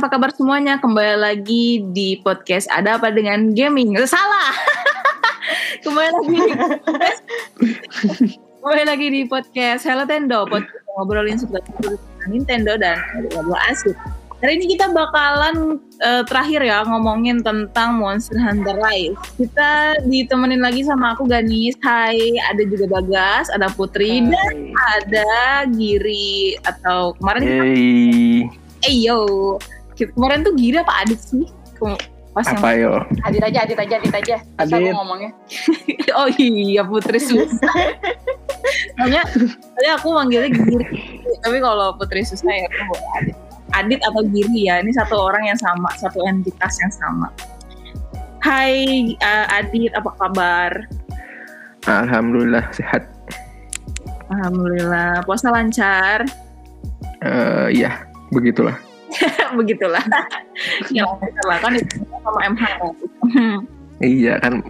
Apa kabar semuanya? Kembali lagi di podcast Ada Apa Dengan Gaming. Salah. Kembali lagi di podcast. Kembali lagi di podcast Hello Tendo. Podcast ngobrolin seputar Nintendo dan ngobrol asik. Hari ini kita bakalan eh, terakhir ya ngomongin tentang Monster Hunter Rise. Kita ditemenin lagi sama aku Ganis. Hai, ada juga Bagas, ada Putri dan ada Giri atau kemarin kita Hey, Eh yo, kemarin tuh Giri apa Adit sih? Pas yang apa yo? Adit aja, Adit aja, Adit aja. Adit. aku ngomongnya. oh iya Putri susah. Soalnya, soalnya aku manggilnya Giri, tapi kalau Putri susah ya aku Adit. Adit atau Giri ya, ini satu orang yang sama, satu entitas yang sama. Hai eh, Adit, apa kabar? Alhamdulillah sehat. Alhamdulillah, puasa lancar. Eh, ya, begitulah. Begitulah. ya lancar lah kan itu sama MH. Iya kan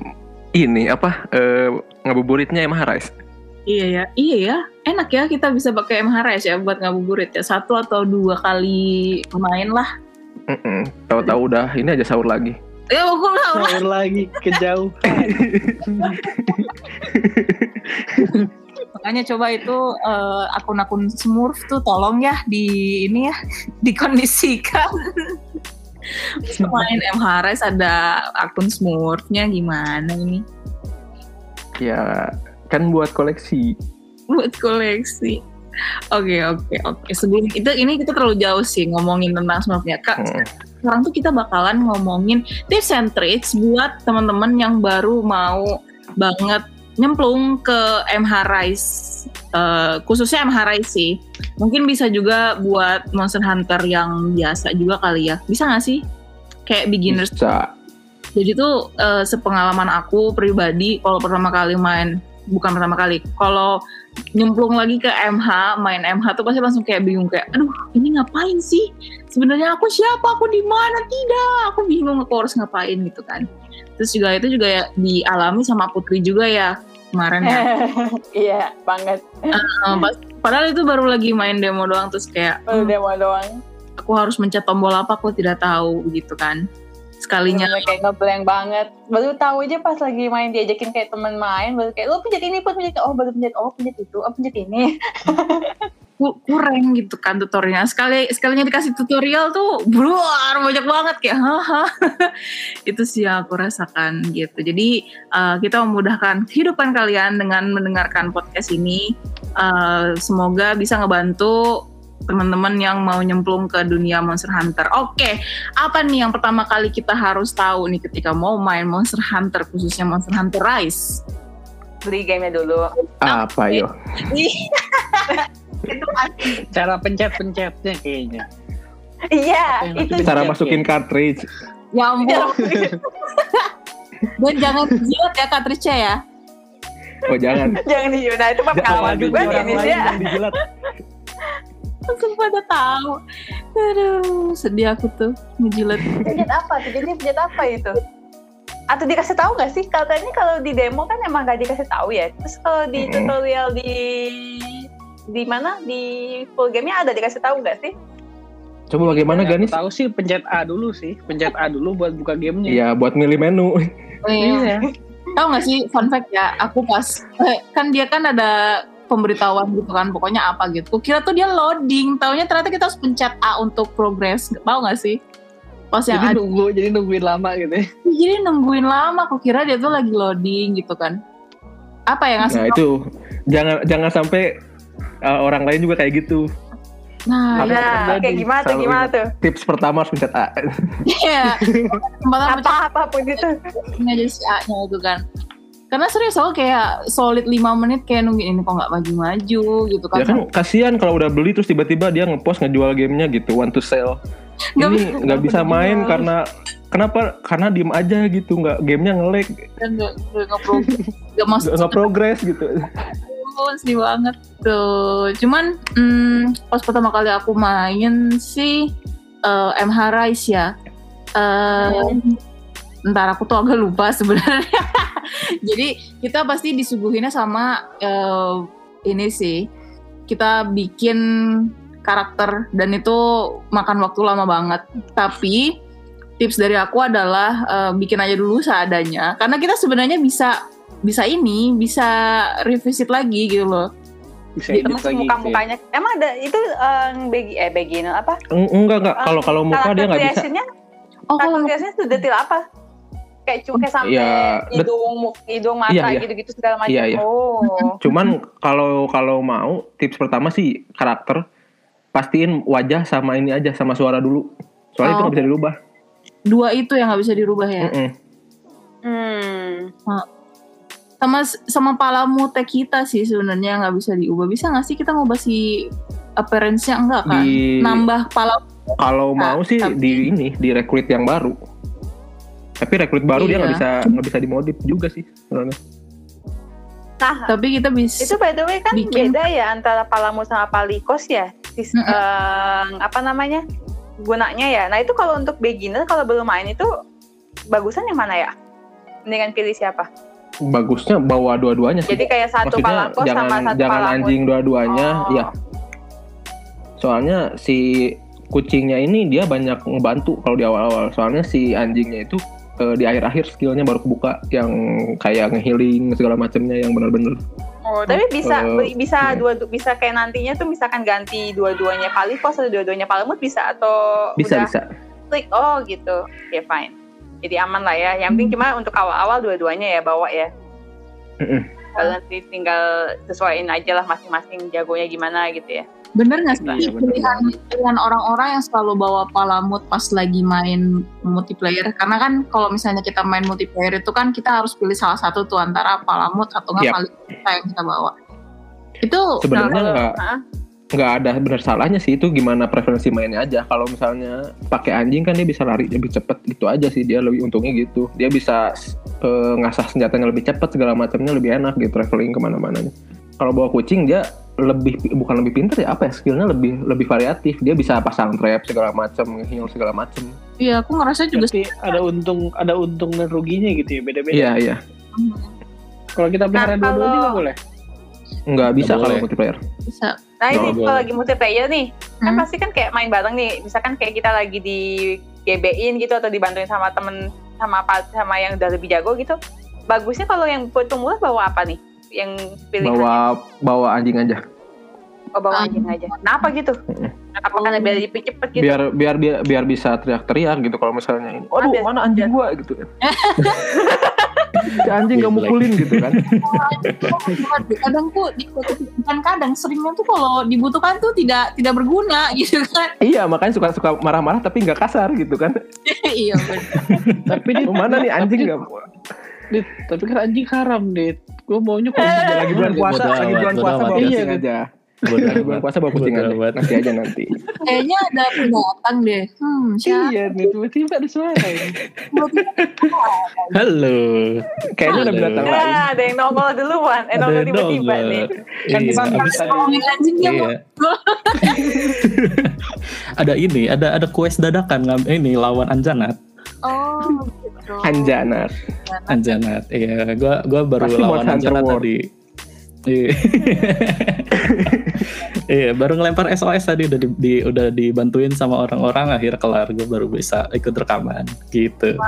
ini apa eh, ngabuburitnya emang Harais. Iya ya, iya ya. Enak ya kita bisa pakai MH Rise ya buat ngabuburit ya. Satu atau dua kali main lah. Mm-mm. Tahu-tahu udah ini aja sahur lagi. Ya aku lah. Sahur lagi kejauh. Makanya coba itu eh, akun-akun Smurf tuh tolong ya di ini ya dikondisikan. Bisa main MH Rise ada akun Smurfnya gimana ini ya kan buat koleksi. buat koleksi. Oke oke oke. Sebelum itu ini kita terlalu jauh sih ngomongin tentang Smurfnya. Kak, Hmm. sekarang tuh kita bakalan ngomongin tips and tricks buat teman-teman yang baru mau banget nyemplung ke MH Rise Eh, khususnya MH Rise sih. Mungkin bisa juga buat Monster Hunter yang biasa juga kali ya. Bisa nggak sih? Kayak beginners Bisa. jadi tuh eh, sepengalaman aku pribadi kalau pertama kali main bukan pertama kali kalau nyemplung lagi ke MH main MH tuh pasti langsung kayak bingung kayak aduh ini ngapain sih? Sebenarnya aku siapa? Aku di mana? Tidak. Aku bingung aku harus ngapain gitu kan. Terus juga itu juga ya dialami sama Putri juga ya kemarin ya Iya, banget. Eh, pas- padahal itu baru lagi main demo doang terus kayak Baru "Hmm, demo doang. aku harus mencet tombol apa aku tidak tahu gitu kan sekalinya Bener-bener kayak ngeblank banget. Baru tahu aja pas lagi main diajakin kayak temen main, baru kayak lu pencet ini pun pencet oh baru pencet oh pencet itu, oh pencet ini. ku- kurang gitu kan tutorialnya sekali sekalinya dikasih tutorial tuh bruar banyak banget kayak haha itu sih yang aku rasakan gitu jadi uh, kita memudahkan kehidupan kalian dengan mendengarkan podcast ini Uh, semoga bisa ngebantu teman-teman yang mau nyemplung ke dunia Monster Hunter. Oke, apa nih yang pertama kali kita harus tahu nih ketika mau main Monster Hunter khususnya Monster Hunter Rise? Beli gamenya dulu. Apa yo? itu asli. Cara pencet-pencetnya kayaknya. Iya, itu Cara masukin cartridge. Ya ampun. Dan jangan jilat ya cartridge ya. Oh jangan. jangan di Yuna itu mah pengalaman juga Indonesia. yang dijilat. Langsung pada tahu. Aduh, sedih aku tuh ngejilat. Pencet apa tuh? Jadi pencet apa itu? Atau dikasih tahu nggak sih? Katanya kalau di demo kan emang nggak dikasih tahu ya. Terus kalau di tutorial di di mana di full game-nya ada dikasih tahu nggak sih? Coba bagaimana aku Ganis? Tahu sih pencet A dulu sih, pencet A dulu buat buka gamenya. Iya, buat milih menu. Iya. Tahu nggak sih fun fact ya? Aku pas eh, kan dia kan ada pemberitahuan gitu kan, pokoknya apa gitu. Kira tuh dia loading, taunya ternyata kita harus pencet A untuk progress. Tahu nggak sih? Pas yang Jadi ada, nunggu, jadi nungguin lama gitu ya. jadi nungguin lama. Aku kira dia tuh lagi loading gitu kan. Apa ya ngasih? Nah itu jangan jangan sampai uh, orang lain juga kayak gitu. Nah, ya, kayak gimana tuh? Gimana tuh? Tips pertama harus pencet A. iya. Kesempatan Apa apa pun itu. ini aja si A-nya itu kan. Karena serius aku kayak solid 5 menit kayak nungguin ini kok nggak maju-maju gitu kan. ya kan kasihan kalau udah beli terus tiba-tiba dia ngepost ngejual gamenya gitu, want to sell. Nggak Ini nggak bisa main karena kenapa? Karena diem aja gitu, nggak gamenya nge-lag, kan nggak nggak nggak pro nggak masuk nggak nggak progress gitu. Oh, sedih banget tuh. Cuman hmm, pas pertama kali aku main sih eh, MH Rise ya. Eh, Ntar aku tuh agak lupa sebenarnya. Jadi kita pasti disuguhinnya sama eh, ini sih. Kita bikin karakter dan itu makan waktu lama banget. Tapi tips dari aku adalah eh, bikin aja dulu seadanya karena kita sebenarnya bisa bisa ini bisa revisit lagi gitu loh. Bisa Di- edit Termasuk lagi gitu ya. muka-mukanya. Emang ada itu eh, begi eh beginner apa? Eng- enggak enggak Eh, kalau kalau muka dia nggak bisa Oh kalau creation tuh detail apa? Kayak kayak sampai Ya, hidung, muk- hidung mata Iya, iya. gitu-gitu segala macam. Iya, iya. Oh. Cuman kalau kalau mau tips pertama sih karakter pastiin wajah sama ini aja sama suara dulu. Soalnya itu Oh. nggak bisa dirubah. dua itu yang nggak bisa dirubah ya. Mm-mm. Hmm. Sama sama palamu teh kita sih sebenarnya nggak bisa diubah. Bisa nggak sih kita ngubah si appearance-nya enggak kan? Di Nambah pala kalau Nah, mau sih tapi- di ini di rekrut yang baru. Tapi rekrut baru dia nggak Iya. bisa nggak bisa dimodif juga sih sebenarnya. Nah, tapi kita bisa itu by the way kan bikin- beda ya antara palamu sama palikos ya. Sis- Mm-mm. eh, apa namanya? gunanya ya. Nah, itu kalau untuk beginner kalau belum main itu bagusan yang mana ya? Mendingan pilih siapa? Bagusnya bawa dua-duanya sih. Jadi kayak satu Maksudnya palakos sama jangan satu jangan anjing dua-duanya, Oh. ya. Soalnya si kucingnya ini dia banyak ngebantu kalau di awal-awal. Soalnya si anjingnya itu eh, di akhir-akhir skillnya baru kebuka yang kayak ngehealing segala macamnya yang benar-benar. Oh, tapi bisa beli- bisa iya. dua bisa kayak nantinya tuh misalkan ganti dua-duanya palikos atau dua-duanya palamut bisa atau Bisa udah bisa. klik oh gitu. Ya fine. Jadi aman lah ya. Yang penting cuma untuk awal-awal dua-duanya ya bawa ya. Kalau nanti tinggal sesuaiin aja lah masing-masing jagonya gimana gitu ya. bener nggak sih Iya, pilihan pilihan orang-orang yang selalu bawa palamut pas lagi main multiplayer? Karena kan kalau misalnya kita main multiplayer itu kan kita harus pilih salah satu tuh antara palamut atau nggak Yap. paling kita yang kita bawa. Itu Sebenarnya kalau- nggak? Nggak ada benar salahnya sih itu gimana preferensi mainnya aja. Kalau misalnya pakai anjing kan dia bisa lari lebih cepet gitu aja sih dia lebih untungnya gitu. Dia bisa eh, ngasah senjatanya lebih cepet segala macamnya lebih enak gitu traveling ke mana-mana. Kalau bawa kucing dia lebih bukan lebih pintar ya apa ya skillnya lebih lebih variatif. Dia bisa pasang trap segala macam, heal segala macam. Iya, aku ngerasa juga Berarti ada untung ada untung dan ruginya gitu ya beda-beda. Iya iya Kalau kita pelihara Nah, dua-dua kalau- juga boleh. nggak bisa Nggak kalau multiplayer. bisa. Nah ini kalau lagi multiplayer nih, kan Hmm. pasti kan kayak main bareng nih. Misalkan kayak kita lagi di GB-in gitu atau dibantuin sama temen sama apa sama yang udah lebih jago gitu. Bagusnya kalau yang petumbuh bawa apa nih? Yang pilihan Bawa bawa anjing aja. oh, bawa Ah. anjing aja. Kenapa gitu? Apa karena biar lebih cepet gitu? Biar biar biar, biar bisa teriak-teriak gitu kalau misalnya ini. Biar- mana anjing gua gitu kan. si anjing nggak mukulin gitu kan. kadang tuh di- bukan kadang seringnya tuh kalau dibutuhkan tuh tidak tidak berguna gitu kan. Iya, makanya suka suka marah-marah tapi nggak kasar gitu kan. iya. Tapi dit, Mana nih anjing nggak? dit, tapi kan anjing haram, dit. Gue maunya kalau lagi bulan puasa, lagi bulan puasa bawa iya, kucing bulan amat. puasa bawa kucing Bodo aja. amat. Nanti aja nanti. Kayaknya ada pendatang deh. Hmm, siapa? Iya, nih tiba-tiba ada suara. ini. Halo. Kayaknya udah Halo. binatang lain. Ah, ada yang nongol duluan. Eh, Ada nongol tiba-tiba nih. Kan Iya, anjing yang Iya. ada ini, ada ada quest dadakan ngam- ini lawan Anjanat. Oh, gitu. Anjanar. Anjanat. Iya, gua gua baru Pasti lawan Anjanat tadi. Iya. Iya, baru ngelempar SOS tadi udah di, di- udah dibantuin sama orang-orang akhirnya kelar gue baru bisa ikut rekaman gitu.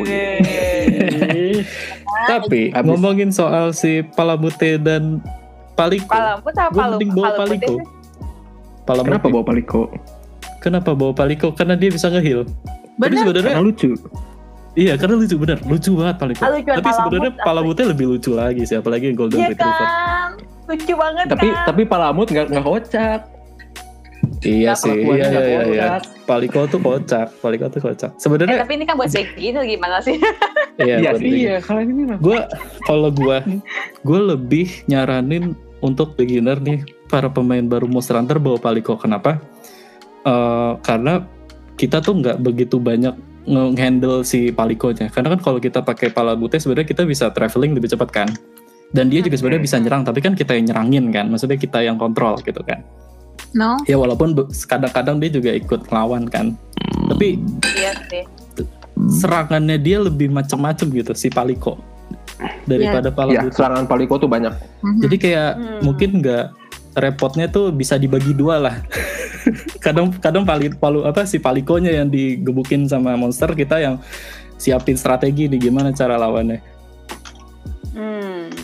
Hehehe. Tapi Habis. ngomongin soal si Palamute dan Paliko. Palamut apa palu? mending bawa Paliko. Palamute. Kenapa bawa paliko? Kenapa bawa Paliko? Karena dia bisa nge-heal. Tapi sebenarnya Karena lucu. iya karena lucu bener, lucu banget Paliko. Ah, lucuan Tapi sebenarnya Palamut, Palamute lebih lucu lagi sih, apalagi yang Golden Iya Retriever. kan? Lucu banget Tapi kan? tapi palamut nggak nggak kocak. Iya sih, Kelakuannya iya iya iya. iya. Paliko tuh kocak, Paliko tuh kocak. Eh, Sebenarnya tapi ini kan buat beginner gimana sih? iya, Iya sih. Iya, kalau ini mah. gue kalau gue gue lebih nyaranin untuk beginner nih para pemain baru Monster Hunter bawa Paliko kenapa Eh, karena kita tuh nggak begitu banyak nge-handle si Palikonya karena kan kalau kita pakai Palamute sebenarnya kita bisa traveling lebih cepat kan dan dia juga sebenarnya bisa nyerang tapi kan kita yang nyerangin kan maksudnya kita yang kontrol gitu kan No. ya walaupun kadang-kadang dia juga ikut ngelawan kan tapi Iya sih. serangannya dia lebih macem-macem gitu si Paliko daripada Ya, Palamute serangan paliko tuh banyak. Mhm. Jadi kayak Hmm. mungkin nggak repotnya tuh bisa dibagi dua lah. kadang kadang pali, palu apa si palikonya yang digebukin sama monster kita yang siapin strategi nih gimana cara lawannya.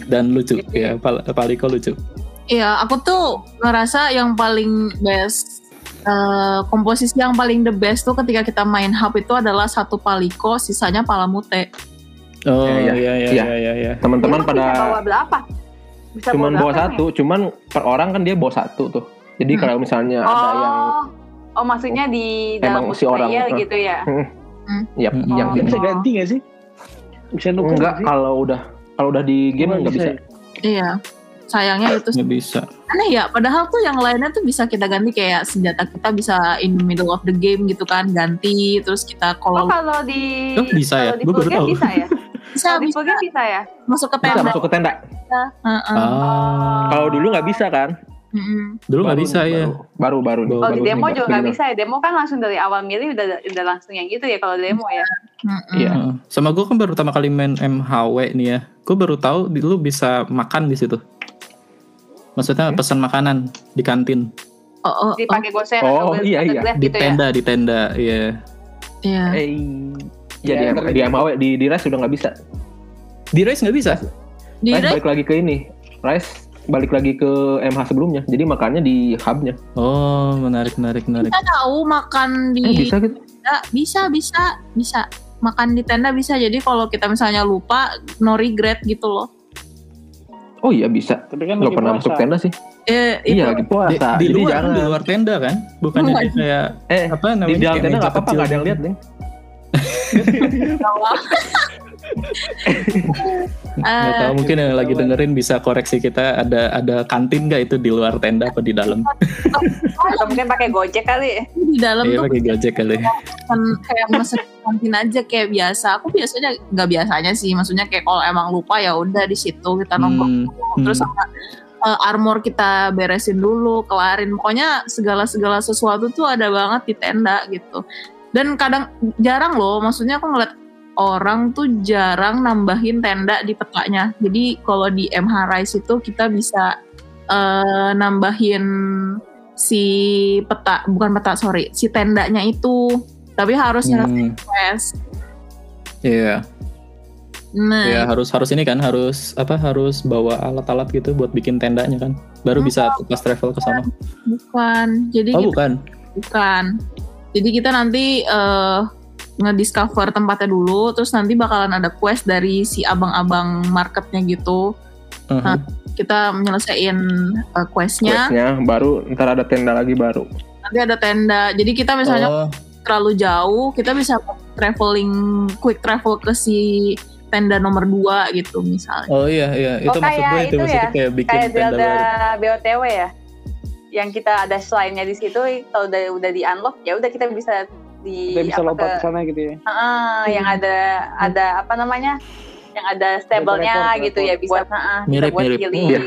Dan lucu ya pal, paliko lucu Iya, aku tuh ngerasa yang paling best eh, komposisi yang paling the best tuh ketika kita main hub itu adalah satu paliko, sisanya palamute. oh Iya, iya iya. iya Iya. iya iya Teman-teman Emang bisa bawa pada berapa? Bisa cuman bawa berapa satu, cuman per orang kan dia bawa satu tuh. Jadi Hmm. kalau misalnya nih? ada yang Oh, oh maksudnya di Emang dalam si orang, gitu ya? ya Mm-mm. yang Oh. Bisa ganti gak sih? Bisa nuker enggak kalau udah kalau udah di game Oh, nggak bisa. ya? Iya. Sayangnya itu nggak bisa aneh ya, padahal tuh yang lainnya tuh bisa kita ganti kayak senjata kita bisa in the middle of the game gitu kan, ganti terus kita Oh kalau kalau di Oh, bisa ya? kalau di Gua baru tahu. bisa ya? bisa Kalau di bisa bisa ya? masuk ke Bisa tenda. masuk ke tenda. Heeh. ah Kalau dulu nggak bisa kan? Mm-mm. dulu nggak Baru bisa ya Baru baru nih. Oh, Kalau di baru demo nih, juga nggak bisa ya? Demo kan langsung dari awal milih udah udah langsung yang gitu ya kalau demo ya? Iya. Heeh. sama gue kan baru pertama kali main MHW nih ya gue baru tahu di- lu bisa makan di situ maksudnya pesan makanan di kantin Oh, oh, oh, Dipakai gosen Oh, atau iya, iya. Grab di gitu ya? tenda di tenda iya iya. Eh, ya, Ya, di, ngerti. di di di Rise udah nggak bisa. di race nggak bisa Di Rise Red balik lagi ke ini. Rise balik lagi ke MH sebelumnya. Jadi makannya di hubnya. oh menarik menarik menarik kita tahu makan di Eh, bisa gitu. tenda bisa bisa bisa makan di tenda bisa jadi kalau kita misalnya lupa no regret gitu loh Oh iya bisa. Tapi kan Nggak pernah puasa. masuk tenda sih. eh, itu Iya, lagi di, puasa. di Jadi luar jangan. di luar tenda kan bukannya di kayak Eh, apa namanya di dalam tenda nggak apa-apa nggak ada yang lihat, Ding. Nggak tahu mungkin yang lagi dengerin bisa koreksi kita ada ada kantin nggak itu di luar tenda apa di dalam? Atau mungkin pakai gojek kali? Ya? di dalam iya tuh pakai gojek kali. kan kayak mesen kantin aja kayak biasa. Aku biasanya nggak biasanya sih maksudnya kayak kalau emang lupa ya udah di situ kita nongkrong. Hmm, terus hmm. sama eh, armor kita beresin dulu kelarin. Pokoknya segala segala sesuatu tuh ada banget di tenda gitu. Dan kadang jarang loh maksudnya aku ngeliat orang tuh jarang nambahin tenda di petanya. Jadi kalau di MH Rise itu kita bisa eh, nambahin si peta bukan peta sorry si tendanya itu. Tapi harus nyelesain Hmm, quest iya. Nah. Ya harus harus ini kan harus apa harus bawa alat-alat gitu buat bikin tendanya kan. Baru bisa pas travel ke sana. Bukan. Jadi oh kita bukan? Bukan. Jadi kita nanti eh ngediscover tempatnya dulu, terus nanti bakalan ada quest dari si abang-abang marketnya gitu. Uh-huh. Kita menyelesaikan eh, questnya, Questnya baru ntar ada tenda lagi baru. nanti ada tenda. Jadi kita misalnya oh terlalu jauh, kita bisa traveling quick travel ke si tenda nomor 2 gitu misalnya. oh iya iya itu Oh, maksud kayak gue itu itu maksudnya ya? kayak bikin Kayak tenda Zelda baru BOTW ya? Yang kita ada slime-nya di situ, kalau udah udah di unlock ya udah kita bisa di Kita bisa apa lompat ke- sana gitu ya. Heeh, yang ada ada apa namanya? Yang ada stable-nya gitu ya bisa heeh, bisa Mirip, buat mirip. healing. Iya.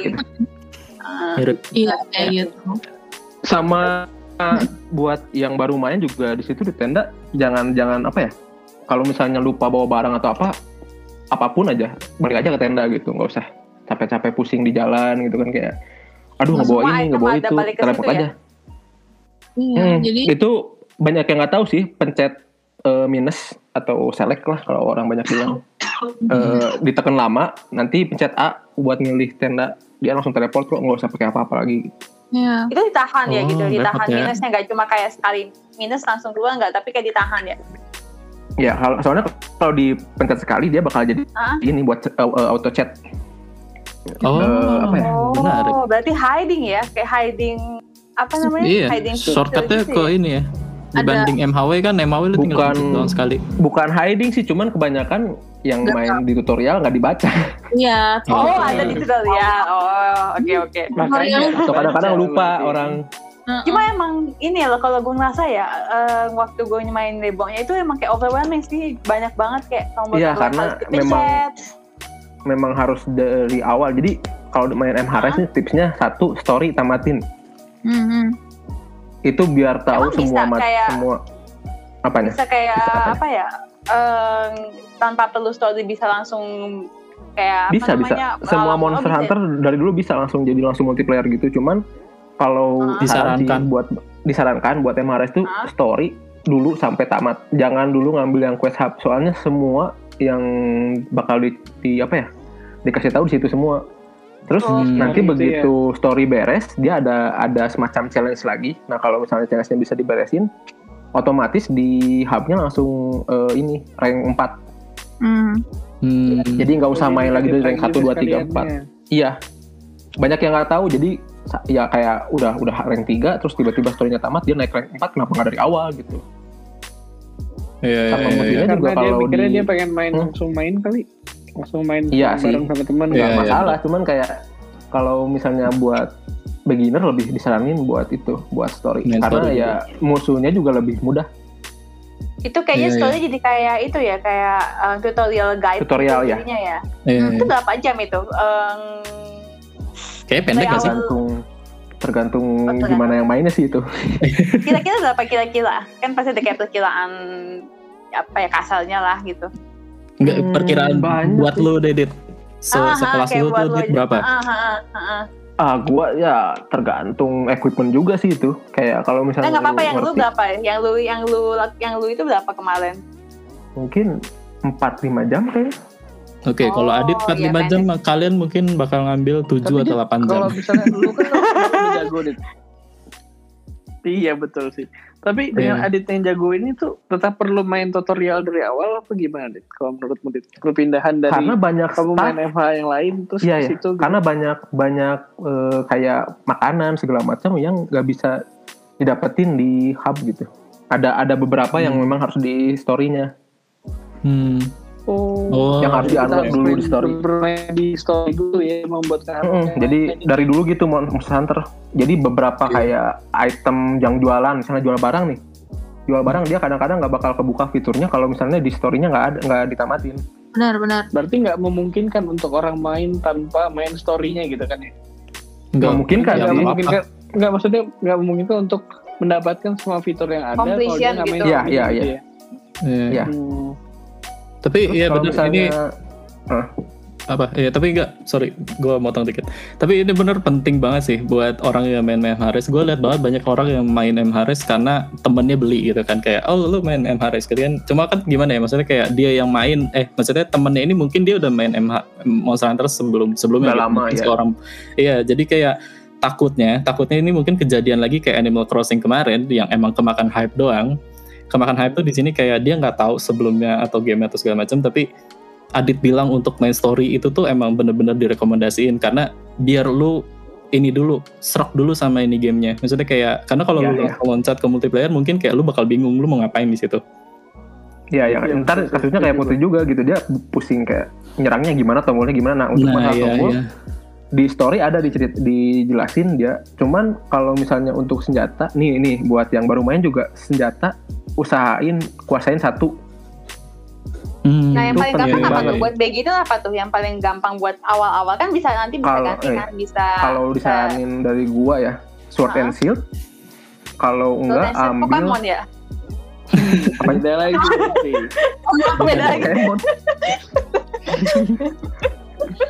Heeh. mirip Iya kayak gitu. Sama uh, buat yang baru main juga di situ di tenda jangan jangan apa ya? Kalau misalnya lupa bawa barang atau apa, apa pun aja balik aja ke tenda gitu, nggak usah capek-capek pusing di jalan gitu kan kayak aduh Semua ngebawa ini ngebawa ada itu situ ya? aja Iya, Hmm, jadi itu banyak yang nggak tahu sih pencet eh, minus atau select lah kalau orang banyak bilang Eh, ditekan lama nanti pencet A buat milih tenda dia langsung teleport kok nggak usah pakai apa-apa lagi iya. Itu ditahan ya Oh, gitu, ditahan repot ya. minusnya nggak cuma kayak sekali minus langsung keluar nggak, tapi kayak ditahan ya. ya kalau soalnya kalau dipencet sekali dia bakal jadi Ah. ini buat eh, auto chat oh Eh, apa ya? Oh, menarik berarti hiding ya, kayak hiding apa namanya? iya hiding shortcutnya gitu ke ya? ini ya dibanding MHW kan MHW lu tinggal Bukan- doang sekali. bukan hiding sih cuman kebanyakan yang Nggak main di tutorial nggak dibaca. Iya, Oh, Oh, iya. ada di tutorial. Oh, oke oke. Makanya atau kadang-kadang lupa orang. Cuma emang ini loh kalau gue ngerasa ya eh, waktu gue main Rebongnya itu emang kayak overwhelming sih. Banyak banget kayak tombol Iya, karena memang- memang harus dari awal. Jadi kalau main MHRS nih tipsnya satu story tamatin. Mhm. Itu biar tahu Emang bisa semua mat- kayak- semua apanya bisa kayak Bisa apa? apa ya? eh, tanpa perlu story bisa langsung kayak bisa apa bisa namanya? semua alam- Monster oh, bisa. Hunter dari dulu bisa langsung jadi langsung multiplayer gitu cuman kalau Ah. sih Disarankan. buat disarankan buat MRS tuh Hah? story dulu sampai tamat. Jangan dulu ngambil yang quest hub soalnya semua yang bakal di, di- apa ya? dikasih tahu di situ semua. Terus Oh, nanti gitu ya. begitu story beres, dia ada ada semacam challenge lagi. Nah, kalau misalnya challenge-nya bisa diberesin, otomatis di hubnya langsung eh, ini rank 4. Hmm. Hmm. Jadi nggak usah Oh, main jadi lagi dari rank gitu 1 2 3 sekaliannya. 4. Iya. Banyak yang nggak tahu jadi ya kayak udah udah rank 3 terus tiba-tiba story-nya tamat dia naik rank 4 kenapa nggak dari awal gitu. Iya, iya, Sama iya, iya. juga Karena dia kalau mikirnya di- dia pengen main Hmm. langsung main kali. Langsung main Iya bareng sih. sama teman. Iya, nggak iya, masalah cuman kayak kalau misalnya buat beginner lebih disaranin buat itu buat story Main karena story ya musuhnya juga lebih mudah Itu kayaknya Iya, story jadi kayak itu ya, kayak uh, tutorial guide. Tutorial, gitu ya. jadinya ya. Iya, Itu berapa jam itu? Em, Kayak pendek Kayak gak sih? awal- tergantung tergantung Oh, tergantung. gimana yang mainnya sih itu kira-kira berapa kira-kira? Kan pasti ada kayak perkiraan apa ya kasalnya lah gitu. Enggak, Hmm, perkiraan banyak buat sih. lu Dedit. Se Ah, ah, sekelas kayak lu tuh lu Dit berapa? Ah, ah, ah, ah. ah gua ya tergantung equipment juga sih itu kayak kalau Nah, misalnya nggak apa-apa yang lu berapa? Yang lu yang lu yang lu itu berapa kemarin? mungkin 4-5 jam kayaknya Oke, kalau Oh, Adit 4-5 iya, jam kalian mungkin bakal ngambil 7 Tapi atau dia 8 jam. Kalau misalnya lu kan udah jago dit. Iya betul sih. Tapi dengan Iya. Adit yang jago ini tuh tetap perlu main tutorial dari awal apa gimana dit? Kalau menurutmu dit? Perpindahan dari karena banyak kamu staff main FH yang lain terus Iya ke ya, situ gitu. karena banyak banyak eh, kayak makanan segala macam yang nggak bisa didapetin di hub gitu. Ada ada beberapa yang Hmm. memang harus di story-nya. Hmm. Oh, Oh, Yang harus di-unlock dulu di story. bermain di story dulu ya membuat Mm-mm, Jadi dari dulu gitu Monster Hunter. Jadi beberapa Iya. kayak item yang jualan, misalnya jual barang nih, jual barang dia kadang-kadang nggak bakal kebuka fiturnya kalau misalnya di story-nya nggak ada nggak ditamatin. Benar, benar. Berarti nggak memungkinkan untuk orang main tanpa main story-nya gitu kan ya? Enggak mungkin kan, ya, nggak sih. nggak memungkinkan apa-apa. nggak maksudnya nggak memungkinkan untuk mendapatkan semua fitur yang ada kalau dia Completion nggak main gitu. Iya, iya, gitu iya. ya. Iya. Iya. Hmm. Tapi Terus iya kalau benar ini misalnya apa? Ya tapi enggak. Sorry gue motong dikit. Tapi ini bener penting banget sih buat orang yang main MHRS gue lihat banget banyak orang yang main MHRS karena temennya beli gitu kan. Kayak oh lu main MHRS kalian cuma kan gimana ya maksudnya kayak dia yang main eh maksudnya temennya ini mungkin dia udah main MH Monster Hunter sebelum sebelumnya Udah gitu. lama, ya. orang iya jadi kayak takutnya takutnya ini mungkin kejadian lagi kayak Animal Crossing kemarin yang emang kemakan hype doang kemakan hype tuh di sini kayak dia nggak tahu sebelumnya atau game atau segala macam tapi Adit bilang untuk main story itu tuh emang bener-bener direkomendasiin karena biar lu ini dulu serok dulu sama ini gamenya. Maksudnya kayak karena kalau Iya, lu iya. langsung loncat ke multiplayer mungkin kayak lu bakal bingung lu mau ngapain di situ. Ya ya Iya, ntar kasusnya kayak putri juga gitu. Dia pusing kayak nyerangnya gimana tombolnya gimana. Nah untuk nah masalah iya tombol iya di story ada dicerit dijelasin dia cuman kalau misalnya untuk senjata nih nih buat yang baru main juga senjata usahain kuasain satu Hmm, Nah, yang paling gampang apa tuh? Buat BG itu apa tuh? Yang paling gampang buat awal-awal kan bisa nanti bisa Kalau- ganti eh, kan, bisa. kalau bisa- disaranin dari gua ya sword and shield kalau enggak ambil Pokemon ya. apa Beda lagi sih. Beda lagi.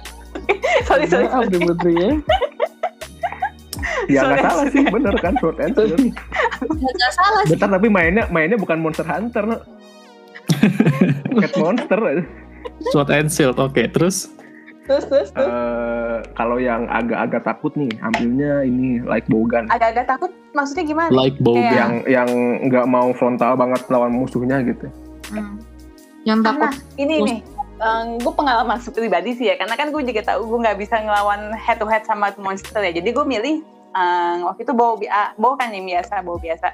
Sorry sorry. Maaf sorry. deh Putri ya. ya nggak salah sih bener kan sword and shield Nggak salah sih. bentar tapi mainnya mainnya bukan monster hunter cat monster. Sword and Shield oke terus Terus terus terus. Eh, kalau yang agak-agak takut nih ambilnya ini like bogan Agak-agak takut. Maksudnya gimana? like bow Kayak- yang yang nggak mau frontal banget lawan musuhnya gitu Hmm. Yang takut. Karena ini nih, gue pengalaman pribadi sih ya, karena kan gue juga tahu gue nggak bisa ngelawan head to head sama monster ya, jadi gue milih eh, waktu itu bawa bi- ah, bawa kan yang biasa, bawa biasa.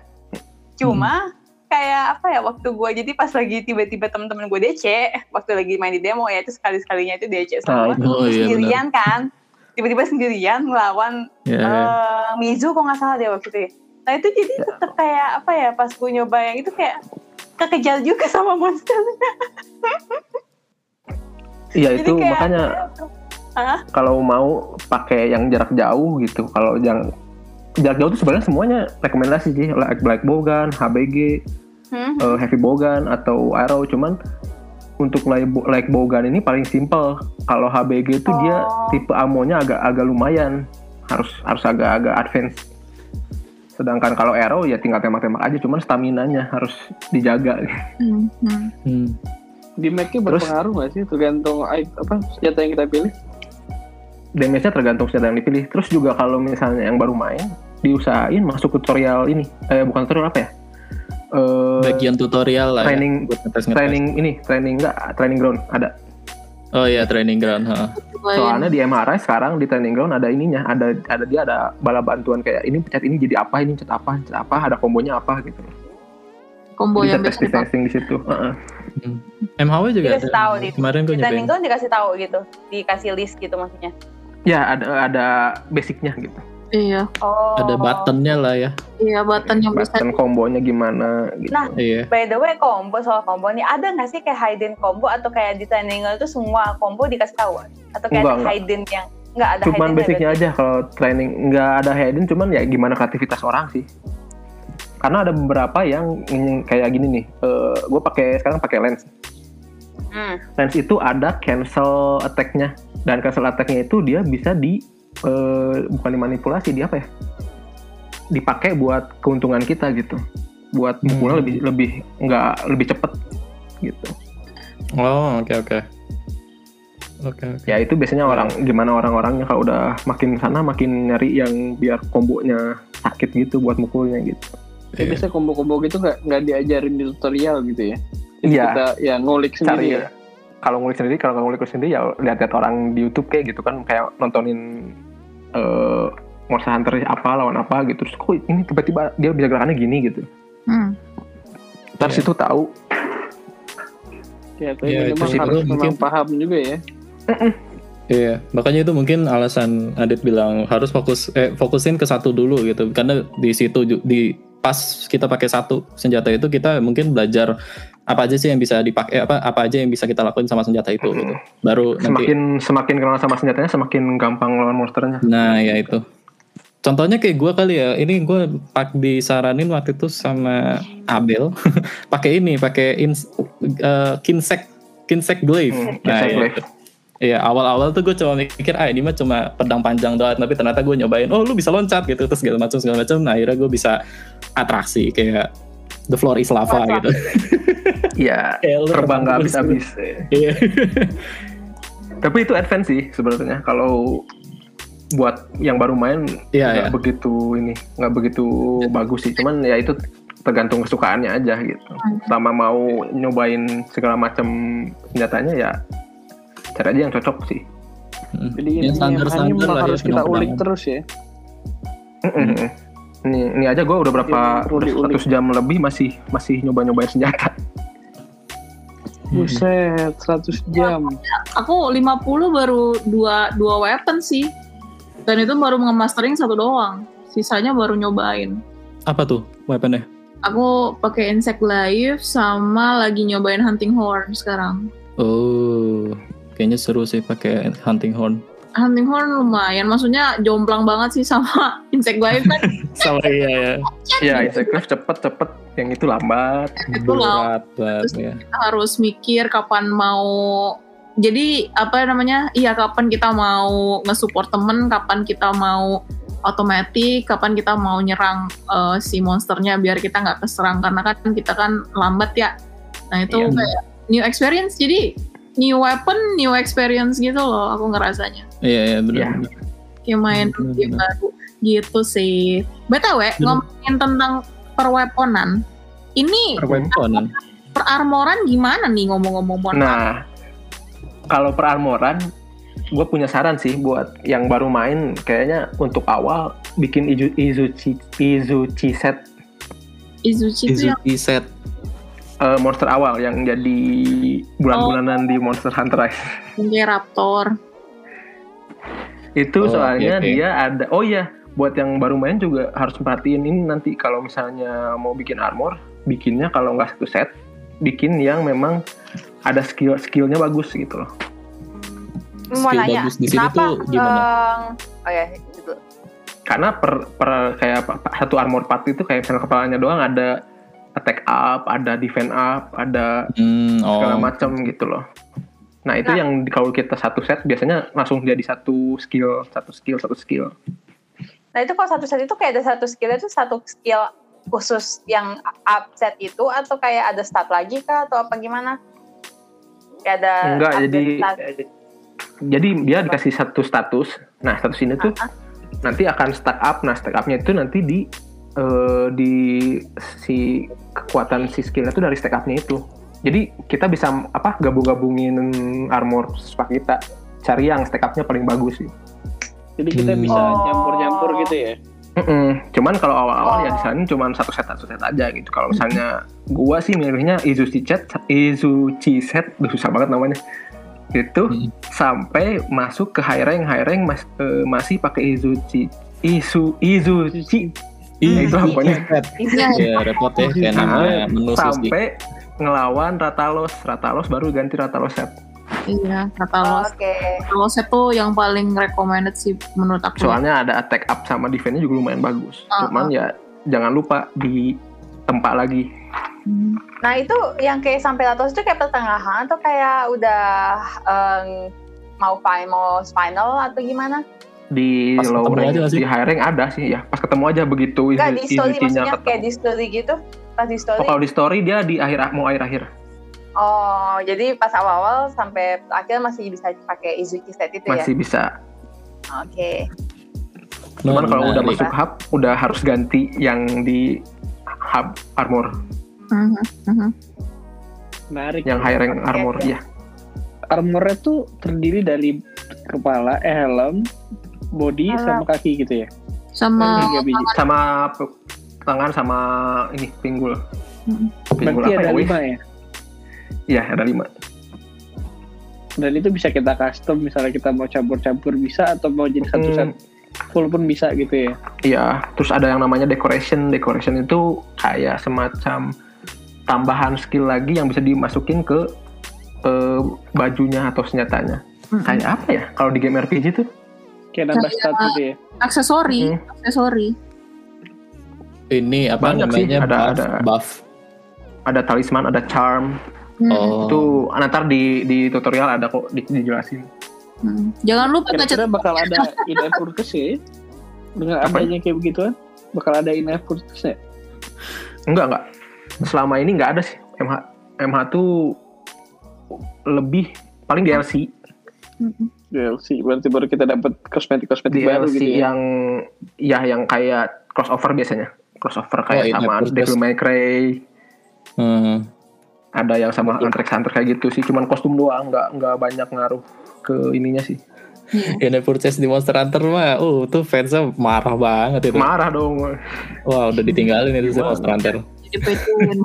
Cuma kayak apa ya waktu gue jadi pas lagi tiba-tiba temen-temen gue DC, waktu lagi main di demo ya itu sekali sekalinya itu DC semua, Ah, oh iya sendirian kan, tiba-tiba sendirian ngelawan ya, ya. eh, Mizu kok nggak salah deh waktu itu ya. Nah itu jadi tetap kayak apa ya pas gue nyoba yang itu kayak kekejar juga sama monster. iya itu kayak- makanya Hah? kalau mau pakai yang jarak jauh gitu kalau yang jarak jauh itu sebenarnya semuanya rekomendasi sih like black bowgun HBG Hmm? eh, heavy bowgun atau arrow cuman untuk like, like bowgun ini paling simple kalau HBG itu dia Oh. tipe amonya agak agak lumayan harus harus agak-agak advance Sedangkan kalau arrow ya tinggal tembak-tembak aja, cuman stamina-nya harus dijaga. Hmm, hmm. Terus- berpengaruh nggak sih tergantung i- apa senjata yang kita pilih? Damage-nya tergantung senjata yang dipilih. Terus juga kalau misalnya yang baru main, diusahain masuk tutorial ini. Eh bukan tutorial apa ya? Eh, Bagian tutorial lah training- ya, buat ngetes-ngetes. training ini, training enggak, training ground ada. Oh iya training ground. ha. Soalnya di MRI sekarang di training ground ada ininya, ada ada dia ada bala bantuan kayak ini pencet ini jadi apa, ini pencet apa, pencet apa, ada kombonya apa gitu. yang testing dipakai. testing di situ. Heeh. MHW juga Dikasih ada. tahu di- Kemarin gue training nyobain. ground dikasih tahu gitu, dikasih list gitu maksudnya. Ya ada ada basicnya gitu. Iya, Oh. Ada buttonnya lah ya. iya button yang bisa Button kombonya gimana gitu. Nah, Iya. By the way, combo soal combo nih ada nggak sih kayak hidden combo atau kayak di training itu semua combo dikasih tahu? Atau kayak Enggak, ada enggak. hidden yang nggak ada cuman basicnya aja kalau training nggak ada hidden cuman ya gimana kreativitas orang sih karena ada beberapa yang yang kayak gini nih gue pakai sekarang pakai lens Hmm. lens itu ada cancel attack-nya dan cancel attack-nya itu dia bisa di eh, bukan dimanipulasi dia apa ya dipakai buat keuntungan kita gitu buat mukulnya Hmm. lebih lebih nggak lebih cepet gitu Oh oke oke. Oke oke. ya itu biasanya orang gimana orang-orangnya kalau udah makin sana makin nyari yang biar kombonya sakit gitu buat mukulnya gitu Ya, Iya. biasanya combo-combo gitu nggak nggak diajarin di tutorial gitu ya. Jadi Iya. kita ya ngulik cari sendiri ya. kalau ngulik sendiri kalau ngulik sendiri ya lihat-lihat orang di YouTube kayak gitu kan kayak nontonin eh Monster Hunter apa lawan apa gitu terus kok ini tiba-tiba dia bisa gerakannya gini gitu Hmm. terus Iya. itu tahu Ya, tapi Ya, memang itu sih, harus mungkin- paham juga ya. Iya, makanya itu mungkin alasan Adit bilang harus fokus eh fokusin ke satu dulu gitu. Karena di situ di pas kita pakai satu senjata itu kita mungkin belajar apa aja sih yang bisa dipakai apa apa aja yang bisa kita lakuin sama senjata itu gitu. Baru nanti semakin semakin kenal sama senjatanya semakin gampang lawan monsternya Nah, ya itu. Contohnya kayak gue kali ya. Ini gue pak disaranin waktu itu sama Abel pakai ini, pakai ins, eh, kinsek kinsek glaive. Hmm, Nah, Kinsek iya. Glaive. Iya, awal-awal tuh gue cuma mikir, ah ini mah cuma pedang panjang doang. Tapi ternyata gue nyobain, oh lu bisa loncat gitu, terus segala macam segala macam. Nah akhirnya gue bisa atraksi kayak the floor is lava Lava. gitu. ya lu terbang nggak habis-habis Iya. tapi itu advance sih sebenarnya kalau buat yang baru main Iya, nggak iya. begitu ini nggak begitu bagus sih cuman ya itu tergantung kesukaannya aja gitu sama mau nyobain segala macam senjatanya ya cari aja yang cocok sih Jadi Yang intinya standar-standar hanya lah ya, harus kita ulik terus ya. Mm-mm. ini ini aja gue udah berapa Yang. 100 jam lebih masih masih nyoba nyobain senjata Buset, 100 jam. Aku 50 baru dua dua weapon sih. Dan itu baru nge-mastering satu doang. Sisanya baru nyobain. Apa tuh weaponnya? Aku pakai insect life sama lagi nyobain hunting horn sekarang. Oh, kayaknya seru sih pakai hunting horn. Hunting horn lumayan, maksudnya jomplang banget sih sama insect life kan. Sama iya ya. ya insect Life cepet cepet yang itu lambat itu Berat banget ya. kita harus mikir kapan mau jadi apa namanya iya kapan kita mau nge-support temen kapan kita mau otomatis kapan kita mau nyerang eh, si monsternya biar kita nggak keserang karena kan kita kan lambat ya nah itu Iya. kayak new experience jadi new weapon new experience gitu loh aku ngerasanya Iya iya Iya. benar. kayak main Bener, game bener. baru gitu sih btw Bener. ngomongin tentang perweponan ini Perweponan. perarmoran gimana nih ngomong-ngomong Mon? Nah, kalau perarmoran, gue punya saran sih buat yang baru main, kayaknya untuk awal bikin Izu, Izuchi, Izuchi set Izuchi Izuki set. Eh, monster awal yang jadi bulan-bulanan di Monster Hunter Rise. kayak raptor Itu Oh, soalnya oke. dia ada, oh iya, buat yang baru main juga harus perhatiin ini nanti kalau misalnya mau bikin armor, bikinnya kalau nggak satu set, bikin yang memang ada skill skillnya bagus gitu loh. Mau Skill nanya, bagus di sini kenapa? tuh gimana? eh, oh ya, itu. karena per, per kayak satu armor part itu kayak misalnya kepalanya doang ada attack up, ada defense up, ada Hmm, segala oh. macam gitu loh. Nah itu Nah. yang kalau kita satu set biasanya langsung jadi satu skill, satu skill, satu skill. Nah itu kalau satu set itu kayak ada satu skill itu satu skill khusus yang upset itu atau kayak ada stat lagi kah atau apa gimana? Kayak ada Enggak, jadi stat. jadi dia dikasih satu status. Nah, status ini tuh nanti akan stack up. Nah, stack up-nya itu nanti di eh, di si kekuatan si skillnya itu dari stack up-nya itu. Jadi kita bisa apa gabung-gabungin armor spa kita. Cari yang stack up-nya paling bagus sih. Jadi kita Hmm. bisa Oh. nyampur-nyampur gitu ya. Mm-mm. Cuman kalau awal-awal ya Oh. di sana cuma satu set satu set aja gitu. Kalau misalnya gua sih milihnya Izuchi set, Izuchi set, susah banget namanya. Itu Hmm. sampai masuk ke high rank, high rank mas- eh, masih pakai Izuchi, Isu, Izuchi, Ih, itu pokoknya. Iya. ya repot ya kayak namanya menu sampai ngelawan Ratalos, Ratalos baru ganti Ratalos set. Iya, kata lo. Oke. Kalau set tuh yang paling recommended sih menurut aku. Soalnya ada attack up sama defense-nya juga lumayan bagus. Ah, Cuman ya jangan lupa di tempat lagi Hmm. Nah itu yang kayak sampai Latos itu kayak pertengahan atau kayak udah mau final mau final atau gimana? Di Pas low rank, aja sih? di high rank ada sih ya. Pas ketemu aja begitu Enggak di story maksudnya ketemu. kayak di story gitu. Pas di story. Oh, kalau di story dia di akhir mau akhir akhir Oh, jadi pas awal-awal sampai akhir masih bisa pakai Izuchi set itu masih bisa. ya? Oke. Cuman kalau udah masuk hub udah harus ganti yang di hub armor, Mhm, mhm. Menarik. yang high rank armor oke. ya. Armornya tuh terdiri dari kepala, eh helm, body sama kaki gitu ya. Sama. Sama tangan sama ini pinggul. Pinggul Berarti apa ada ya? Wih? lima ya. Iya, ada lima. Dan itu bisa kita custom misalnya kita mau campur-campur bisa atau mau jadi satu set Hmm, full pun bisa gitu ya. Iya, terus ada yang namanya decoration. Decoration itu kayak semacam tambahan skill lagi yang bisa dimasukin ke eh, bajunya atau senjatanya. Mhm. Kayak apa ya? Kalau di game RPG tuh Kayak nambah Kayak- stat gitu ya. aksesori, Hmm. aksesori. ini apa Banyak sih, namanya ada- buff, ada. buff. ada talisman, ada charm. Hmm. Oh. Itu nanti di di tutorial ada kok di- dijelasin. Hmm. Jangan lupa Kira-kira bakal ada in-app purchase ya? Dengan Apa? adanya kayak begituan, bakal ada in-app purchase ya? Enggak, enggak. Selama ini enggak ada sih. MH MH tuh lebih paling DLC Mhm. DLC, berarti baru kita dapat kosmetik-kosmetik baru DLC gitu ya. yang ya yang kayak crossover biasanya. Crossover kayak Oh, in-app sama. Devil May Cry, Hmm. ada yang sama Hunter x Hunter kayak gitu sih. Cuman kostum doang, enggak enggak banyak ngaruh ke ininya sih. Iya. Ini purchase di Monster Hunter mah, uh tuh fansnya marah banget itu. Marah dong. Wah udah ditinggalin itu sih Gimana? Monster Hunter. Jadi pay to win.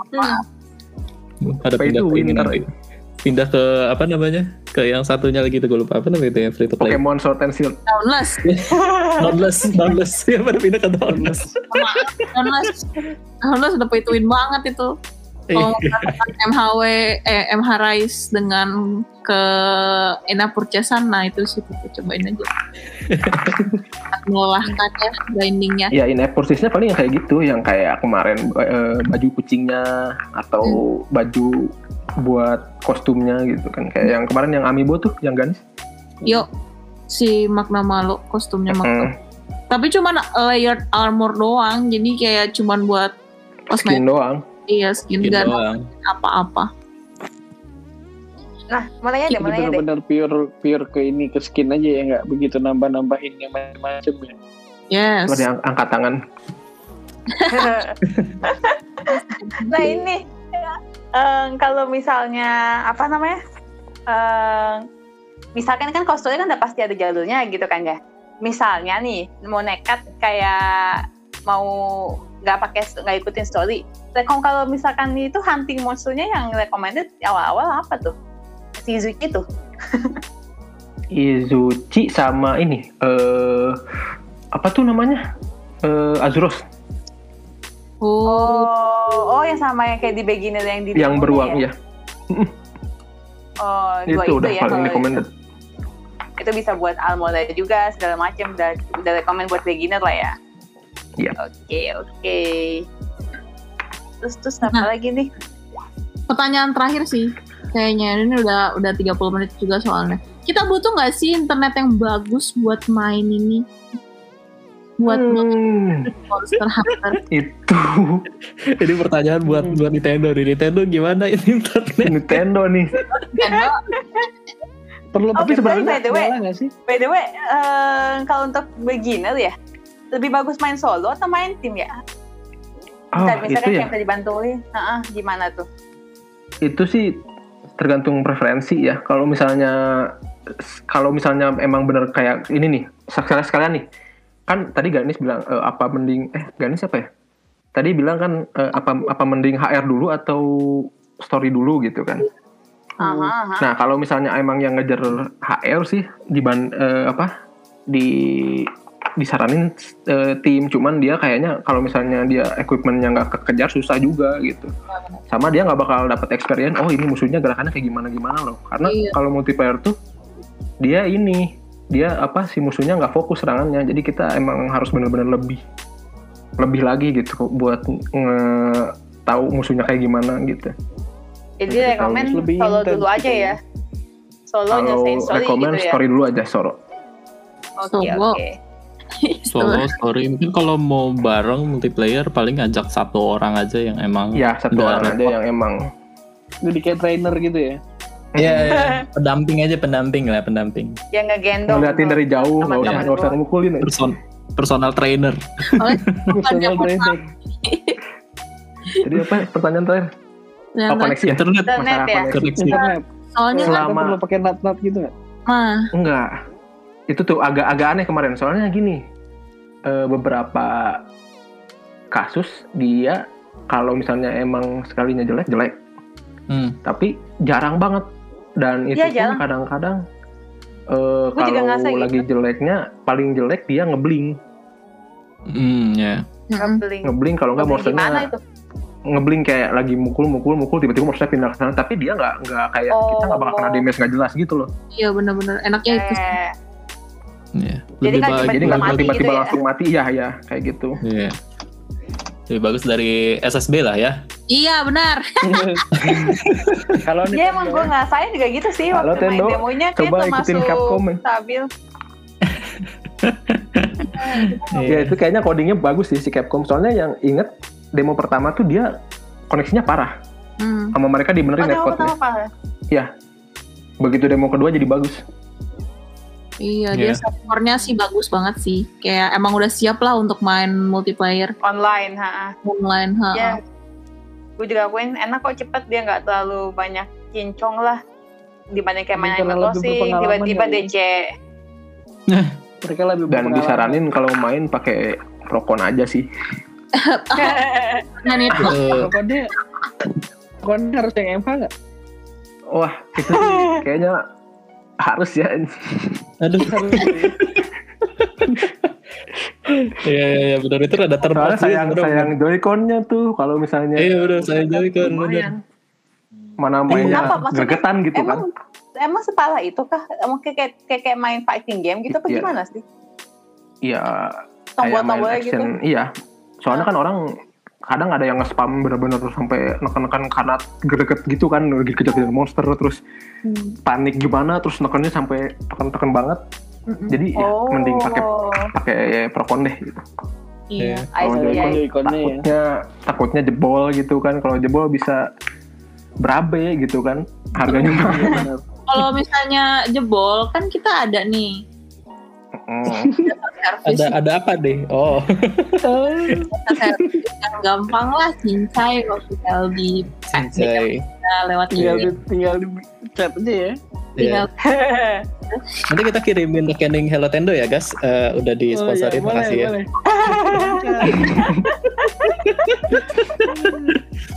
Ada Pay pindah to ke win ntar. Pindah ke apa namanya? Ke yang satunya lagi tuh gue lupa apa namanya itu yang free to play. Pokemon Sword and Shield. Downless, Downless, downless. Ya pada pindah ke downless. downless, downless udah pay to win banget itu. Kalau menggunakan MHW, eh, MH Rise dengan ke Ina purchasean, nah itu sih kita cobain aja. Melelahkannya, grindingnya. Ya in-app purchase-nya paling yang kayak gitu, yang kayak kemarin eh, baju kucingnya atau baju buat kostumnya gitu kan. Kayak yang kemarin yang Amiibo tuh, yang Ganis. Yuk, si Magna Malo, kostumnya Magna. Hmm, Tapi cuman layered armor doang, jadi kayak cuman buat skin doang. iya skin gun doang. apa-apa. Nah, mau nanya deh, mau nanya deh. benar-benar pure pure ke ini ke skin aja ya nggak begitu nambah-nambahin yang macam-macam ya. Yes. Yang angkat tangan. nah ini eh, kalau misalnya apa namanya eh, misalkan kan kostumnya kan udah pasti ada jalurnya gitu kan ya. Misalnya nih mau nekat kayak mau nggak pakai nggak ikutin story. Rekom kalau misalkan itu hunting monsternya yang recommended awal-awal apa tuh? Si Izuchi tuh. Izuchi sama ini eh apa tuh namanya? Eh Azuros Oh, oh oh yang sama yang kayak di beginner yang di yang beruang ya? ya. oh dua Itu udah ya paling recommended. itu bisa buat almoda juga segala macam udah udah recommend buat beginner lah ya Iya. oke oke terus terus apa Nah. lagi nih pertanyaan terakhir sih. Kayaknya ini udah udah 30 menit juga soalnya. Kita butuh nggak sih internet yang bagus buat main ini? Buat Hmm, Monster Hunter. itu Ini pertanyaan buat buat Nintendo nih. Nintendo gimana ini internet? Nintendo nih. Nintendo Perlu Oh, pakai by the way. sih? By the way, eh, kalau untuk beginner ya, lebih bagus main solo atau main tim ya? Oh, Misalnya itu ya. kayak bisa dibantuin, Heeh, gimana tuh? Itu sih tergantung preferensi ya. Kalau misalnya kalau misalnya emang bener kayak ini nih, sekalian sekalian nih. Kan tadi Ganis bilang eh, apa mending eh Ganis apa ya? Tadi bilang kan eh, apa apa mending HR dulu atau story dulu gitu kan. Aha, aha. Nah, kalau misalnya emang yang ngejar HR sih diban eh, apa di disaranin eh, tim cuman dia kayaknya kalau misalnya dia equipmentnya nggak kekejar susah juga gitu sama dia nggak bakal dapat experience oh ini musuhnya gerakannya kayak gimana gimana loh karena Iya. kalau multiplayer tuh dia ini dia apa si musuhnya nggak fokus serangannya jadi kita emang harus bener-bener lebih lebih lagi gitu buat nge tahu musuhnya kayak gimana gitu Jadi Lebih rekomen tahu, lebih solo dulu aja gitu ya. Solo kalau nyelesain story rekomend gitu ya. story dulu aja soro Oke, Solo. oke. Solo story mungkin kalau mau bareng multiplayer paling ngajak satu orang aja yang emang ya satu orang aja yang emang Jadi kayak trainer gitu ya. Iya, iya. pendamping aja pendamping lah pendamping. Yang ngegendong. ngeliatin dari jauh nggak usah nggak usah ya. Person personal trainer. Personal trainer. jadi apa pertanyaan terakhir Ya, oh koneksi ya Internet Internet masalah ya. koneksi koneksi. Internet. soalnya Selama- perlu pakai nat-nat gitu nggak? mah enggak itu tuh agak agak aneh kemarin soalnya gini eh, beberapa kasus dia kalau misalnya emang sekalinya jelek jelek Hmm. tapi jarang banget dan itu Iya, pun kadang-kadang eh, ngerasa kalau gitu. lagi jeleknya paling jelek dia ngebling Hmm, ya. mm, Ngebling. ngebling kalau nggak itu? ngebling kayak lagi mukul mukul mukul tiba-tiba monsternya pindah ke sana tapi dia nggak nggak kayak kita nggak bakal kena Oh. damage nggak jelas gitu loh iya bener-bener enaknya itu sih. Eh, Iya. Jadi Lebih jadi Tiba-tiba nggak mati tiba-tiba gitu ya? langsung mati iya ya kayak gitu Iya. Lebih bagus dari SSB lah ya. iya benar Kalau Iya emang gue ngerasain juga gitu sih Halo, waktu main Tendo. demonya kayak Coba ikutin Capcom, ya. stabil. Ya Iya. itu kayaknya codingnya bagus sih si Capcom. Soalnya yang inget demo pertama tuh dia koneksinya parah. Hmm. Sama mereka Oh, dibenerin demo netcode-nya. pertama apa? Begitu demo kedua jadi bagus. Iya dia Iya. servernya sih bagus banget sih kayak emang udah siap lah untuk main multiplayer Online, ha. online ha. Ya, gue juga akuin enak kok cepet dia nggak terlalu banyak kincong lah dibanding kayak main Animal Crossing tiba-tiba kali. DC. mereka lebih Dan disaranin kalau main pakai Procon aja sih. Dan itu Eh, Pokoknya pokoknya harus yang MH nggak? Wah itu sih kayaknya harus ya. Aduh. Harus. Iya, iya, iya, benar itu rada Soalnya terpaksa. sayang sayang Joy-Con-nya tuh kalau misalnya Iya, udah saya jadi kan benar. lumayan. mana Kenapa? mainnya Maksudnya gregetan gitu kan. Emang emang separah itu kah? Emang kayak, kayak, kayak, main fighting game gitu apa Iya. gimana sih? Iya kayak main Tombol-tombolnya gitu. Iya. Soalnya kan orang kadang ada yang nge-spam bener-bener sampai neken-neken kanat greget gitu kan lagi kejar-kejar monster terus Hmm. panik gimana terus nekennya sampai tekan-tekan banget Mm-mm. jadi ya, Oh. mending pakai pakai Procon deh gitu. iya I Kalau see, Joy-Con I see. Joy-Con-nya ya. takutnya takutnya jebol gitu kan kalau jebol bisa berabe gitu kan harganya. Iya, kalau misalnya jebol kan kita ada nih Ada ada apa deh? Oh, gampang lah cincai kalau kita di kita lewat tinggal di tinggal di chat aja ya. tinggal Iya. Nanti kita kirimin rekening Hello Tendo ya, guys. Eh, udah di sponsorin, Oh, iya, makasih ya. boleh,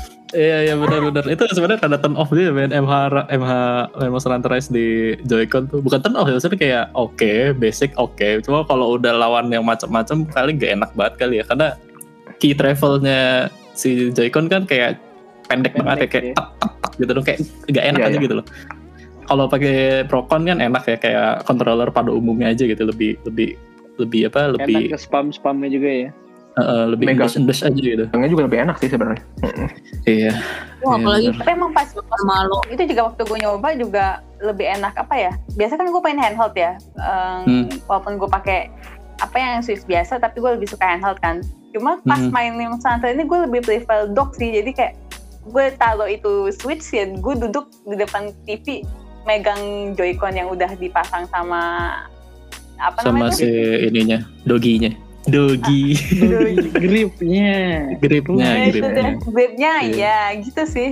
Iya iya benar-benar itu sebenarnya ada turn off dia main MH MH Hunter Rise di Joy-Con tuh. Bukan turn off ya maksudnya kayak oke basic oke. Cuma kalau udah lawan yang macam-macam kali gak enak banget kali ya. Karena key travelnya si Joy-Con kan kayak pendek, banget ya kayak ya. tak tak tak gitu loh. Kayak gak enak Iya, aja iya. gitu loh. Kalau pakai Procon kan enak ya kayak controller pada umumnya aja gitu. Lebih lebih lebih apa Enak lebih ke spam-spamnya juga ya. Eh, eh, lebih Mega. endes endes aja gitu Yang juga lebih enak sih sebenarnya. iya Wah, Iya, apalagi bener. Tapi emang pas malu itu juga waktu gue nyoba juga lebih enak apa ya? Biasa kan gue main handheld ya. Em, Hmm. Walaupun gue pakai apa yang Switch biasa tapi gue lebih suka handheld kan cuma pas Hmm. main yang santai ini gue lebih prefer dock sih jadi kayak gue taruh itu Switch ya gue duduk di depan TV megang Joy-Con yang udah dipasang sama apa sama namanya si ininya doginya dogi gripnya gripnya Ya, itu gripnya deh gripnya Iya. ya gitu sih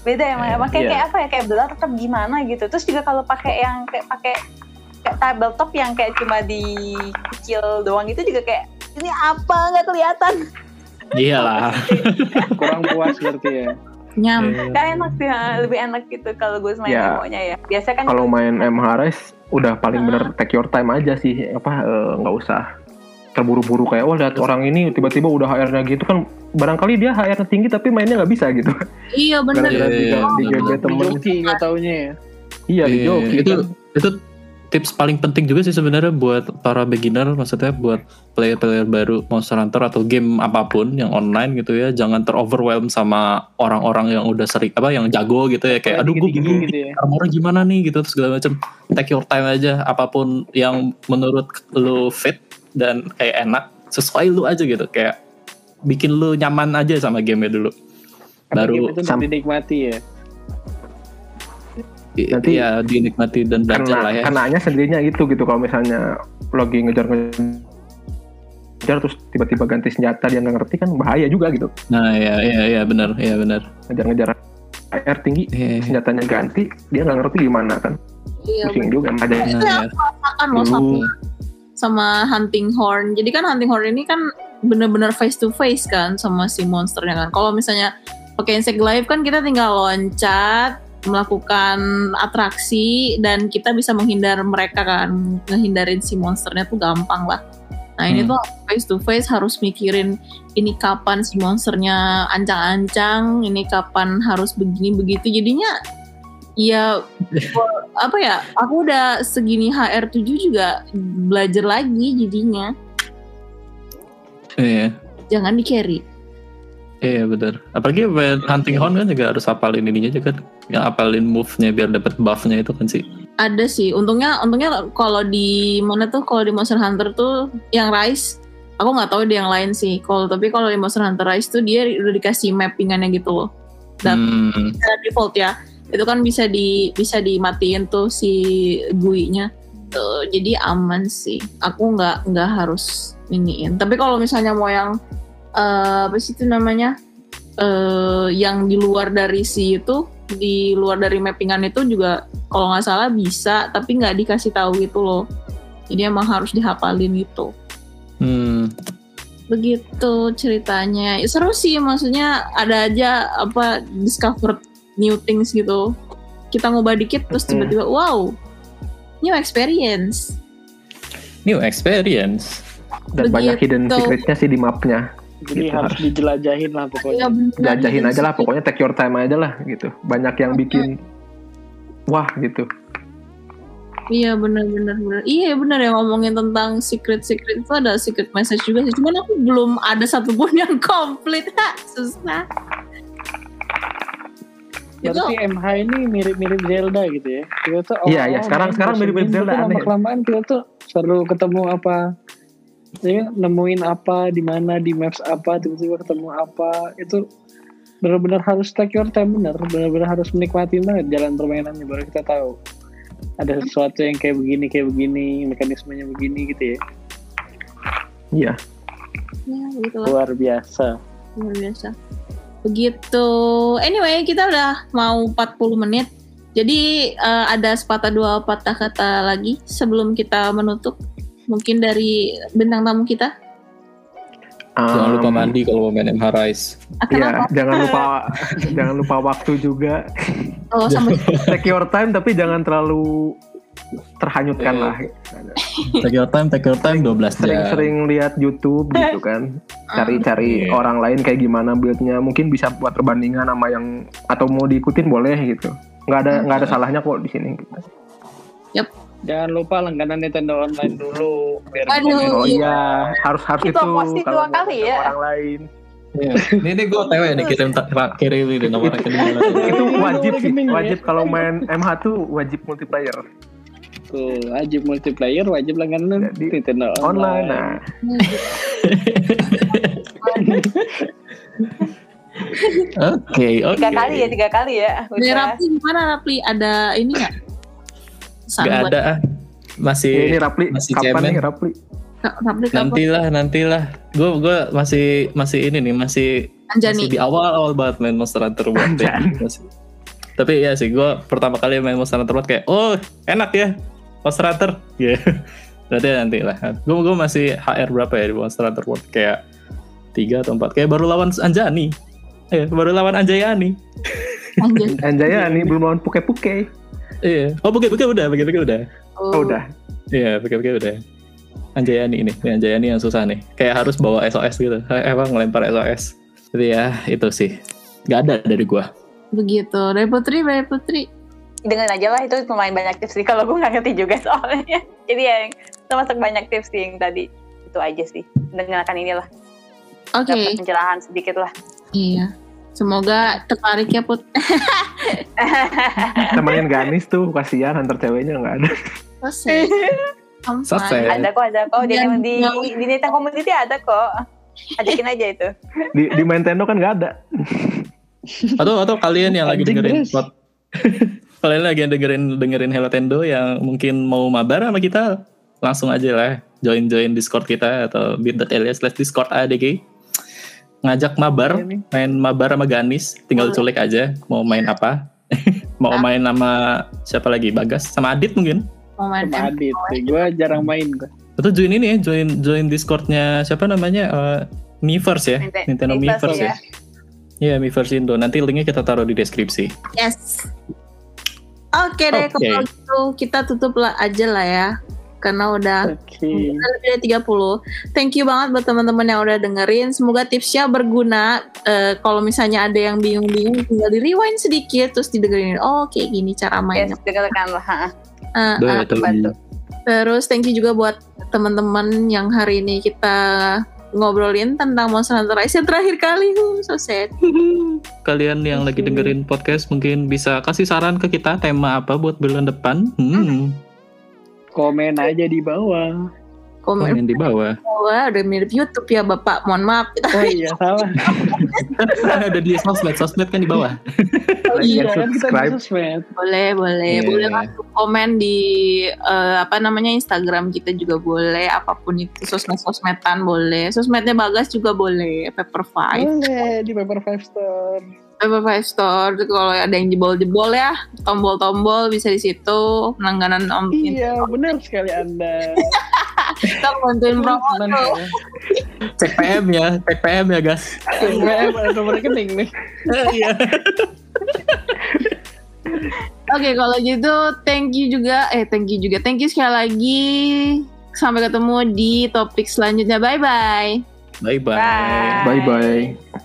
beda emang Iya. emang kayak, Iya. kayak apa ya kayak berat tetap gimana gitu terus juga kalau pakai yang kayak pakai kayak tabletop yang kayak cuma di kecil doang itu juga kayak ini apa nggak kelihatan iyalah kurang puas berarti ya Nyam. Iya. Gak enak sih ha, lebih enak gitu kalau gue main Ya. demonya ya biasa kan Kalau main MH Race udah paling Ah. bener take your time aja sih apa eh, nggak usah terburu-buru kayak wah lihat orang ini tiba-tiba udah HR-nya gitu kan barangkali dia HR-nya tinggi tapi mainnya nggak bisa gitu. Iya bener. gara-gara Iya, di, iya, bener. temen joki nggak taunya ya. Iya di Iya, joki itu itu tips paling penting juga sih sebenarnya buat para beginner maksudnya buat player-player baru Monster Hunter atau game apa pun yang online gitu ya. Jangan teroverwhelm sama orang-orang yang udah sering apa yang jago gitu ya. Kayak aduh gue bingung gitu ya. armornya gimana nih? gitu terus segala macam take your time aja apa pun yang menurut lu fit dan kayak enak sesuai lu aja gitu. Kayak bikin lu nyaman aja sama gamenya dulu. Karena Baru game itu sam- dinikmati ya? Nanti- ya dinikmati dan belajar lah karena ya. kenanya sendirinya itu gitu. Kalau misalnya lagi ngejar-ngejar terus tiba-tiba ganti senjata dia nggak ngerti kan bahaya juga gitu. Nah ya ya ya benar ya benar. Ngejar-ngejar HR tinggi Iya, senjatanya ganti dia nggak ngerti gimana kan. Iya pusing juga ada nah, ya. loh sama, hunting horn. Jadi kan hunting horn ini kan bener-bener face to face kan sama si monsternya kan. Kalau misalnya pakai insect glaive kan kita tinggal loncat melakukan atraksi dan kita bisa menghindar mereka kan ngehindarin si monsternya tuh gampang lah nah ini Hmm. tuh face to face harus mikirin ini kapan si monsternya ancang-ancang ini kapan harus begini begitu jadinya ya gua- apa ya aku udah segini HR7 juga belajar lagi jadinya. Iya. Jangan di carry Iya benar. Apalagi hunting horn kan juga harus hafalin ininya juga kan. Yang hafalin move-nya biar dapat buff-nya itu kan sih. ada sih. Untungnya untungnya kalau di mana tuh kalau di Monster Hunter tuh yang Rise aku nggak tahu di yang lain sih. Kalau tapi kalau di Monster Hunter Rise tuh dia udah dikasih mappingannya gitu loh. Dan- Hmm, default ya itu kan bisa di bisa dimatiin tuh si GUI-nya. Tuh, jadi aman sih. Aku nggak nggak harus iniin tapi kalau misalnya mau yang eh, apa sih itu namanya? Eh yang di luar dari si itu di luar dari mappingan itu juga kalau nggak salah bisa tapi nggak dikasih tahu gitu loh. Jadi emang harus dihafalin gitu. Hmm, begitu ceritanya. Ya, seru sih maksudnya ada aja apa discover new things gitu. Kita ngubah dikit terus Hmm. tiba-tiba wow new experience. New experience. dan banyak hidden Begitu. secretnya sih di mapnya. Jadi Gitu, harus harus. dijelajahin lah ya pokoknya bener jajahin aja lah pokoknya take your time aja lah gitu. Banyak yang bikin wah gitu. Iya bener bener bener iya bener ya ngomongin tentang secret secret itu ada secret message juga sih. Cuman aku belum ada satupun yang komplit. Ha susah berarti MH ini mirip-mirip Zelda gitu ya? Kita tuh Iya, iya, sekarang- sekarang mirip-mirip Zelda, aneh. lama-kelamaan kita tuh selalu ketemu apa ya, nemuin apa di mana di maps apa tiba-tiba ketemu apa. Itu benar-benar harus take your time benar. Benar-benar harus menikmati banget jalan permainannya baru kita tahu. Ada sesuatu yang kayak begini kayak begini mekanismenya begini gitu ya. Iya. Ya gitu luar biasa. Luar biasa begitu. Anyway kita udah mau 40 menit. Jadi eh, ada sepatah dua patah kata lagi sebelum kita menutup. Mungkin dari bintang tamu kita. Jangan lupa Um, mandi kalau mau main MH Rise. Iya, kenapa? Jangan lupa jangan lupa waktu juga. oh sama Take your time tapi jangan terlalu terhanyutkan Iya. lah. Take your time, take your time 12 jam. Sering-sering lihat YouTube gitu kan. Cari-cari Iya. orang lain kayak gimana buildnya. Mungkin bisa buat perbandingan sama yang atau mau diikutin boleh gitu. Nggak ada nggak ada salahnya kok di sini. jangan lupa langganan Nintendo Online dulu biar Aduh. Oh Iya. harus harus Itu itu pasti kalau dua kali ya. orang lain. Iya. Ini nih gue TW nih kirim kirim ini nomor rekening. itu wajib sih, ya. wajib kalau main MH tuh wajib multiplayer. Tuh, wajib multiplayer, wajib langganan Jadi, Nintendo Online. Nah, Oke, oke. Tiga kali ya, tiga kali ya. Dari Udah. Rapli gimana Rapli? Ada ini nggak? Gak buat ada ah. Masih ini Rapli, masih kapan cemen. nih Rapli? Ra- Rapli kapan? nantilah, nantilah. Gue gue masih masih ini nih, masih Anjani. masih di awal-awal banget main Monster Hunter World. ya. Masih- Tapi ya sih, gue pertama kali main Monster Hunter World kayak, oh enak ya Monster Hunter. Gitu. Berarti nanti lah. Gue gue masih HR berapa ya di Monster Hunter World? Kayak tiga atau empat. Kayak baru lawan Anjani. Eh, baru lawan Anjayani. Anjani. Anjaya nih belum lawan puke-puke. Iya. Oh, bukan bukan udah, bukan bukan udah. Oh, udah. Iya, bukan bukan udah. Anjayani ini, Ini Anjayani yang susah nih. Kayak harus bawa SOS gitu. Eh, Emang ngelempar SOS. Jadi ya itu sih. Gak ada dari gua. Begitu. Dari Putri, dari Putri. Dengan aja lah itu lumayan banyak tips sih. Kalau gue nggak ngerti juga soalnya. Jadi ya termasuk banyak tips sih yang tadi. Itu aja sih. Dengarkan inilah. Oke. Dapat pencerahan sedikit lah. Iya. Semoga tertarik ya Put. Temenin Ganis tuh, kasihan antar ceweknya nggak ada. Selesai. Sampai. Selesai. ada kok, ada kok. Di, Dan- di, di Nintendo Community ada kok. Ajakin aja itu. Di, di Nintendo kan nggak ada. Atau atau kalian yang lagi dengerin. Kalian lagi yang dengerin dengerin Hello Tendo yang mungkin mau mabar sama kita langsung aja lah join join Discord kita atau bit.ly slash Discord ADG ngajak mabar Iya main mabar sama Ganis tinggal culik aja mau main apa. Mau main sama siapa lagi? Bagas? Sama Adit mungkin? Mau main Sama. Adit. Gue jarang main gue. atau join ini ya join join Discordnya siapa namanya? Eh, Miiverse ya? Ninte- Nintendo Miiverse, ya? Iya Miiverse Indo. Nanti linknya kita taruh di deskripsi. Yes. Oke deh, Oke. kalau gitu kita tutup lah aja lah ya. Karena udah udah lebih dari 30. Thank you banget buat teman-teman yang udah dengerin. Semoga tipsnya berguna. Eh, kalau misalnya ada yang bingung-bingung, tinggal di rewind sedikit terus didengerin. Oh, kayak gini cara mainnya. Yes, dengarkan lah. Betul. bantu. Terus thank you juga buat teman-teman yang hari ini kita ngobrolin tentang Monster Hunter Rise yang terakhir kali. Huh, so sad. kalian yang lagi Oke. dengerin podcast mungkin bisa kasih saran ke kita tema apa buat bulan depan. Hmm, Komen aja di bawah. Komen komen di bawah. Wah, udah mirip YouTube ya Bapak. Mohon maaf. Oh iya, salah. Ada di sosmed, sosmed kan di bawah. Like iya kan kita di subscribe. sosmed. Boleh, boleh. Iya. Boleh langsung komen di eh, apa namanya Instagram kita juga boleh. Apa pun itu sosmed-sosmedan boleh. Sosmednya Bagas juga boleh. Pepper Five. Boleh di Paper Five Store. Pepper Five Store. Kalau ada yang jebol-jebol ya, tombol-tombol bisa di situ. Langganan Om Iya, benar sekali Anda. kita bantuin promo tuh. saya. Cek PM ya, cek PM ya guys. BBM ada nomor rekening nih. Iya. Oke, kalau gitu thank you juga. Eh, thank you juga. Thank you sekali lagi. Sampai ketemu di topik selanjutnya. Bye-bye. Bye bye. Bye. Bye bye.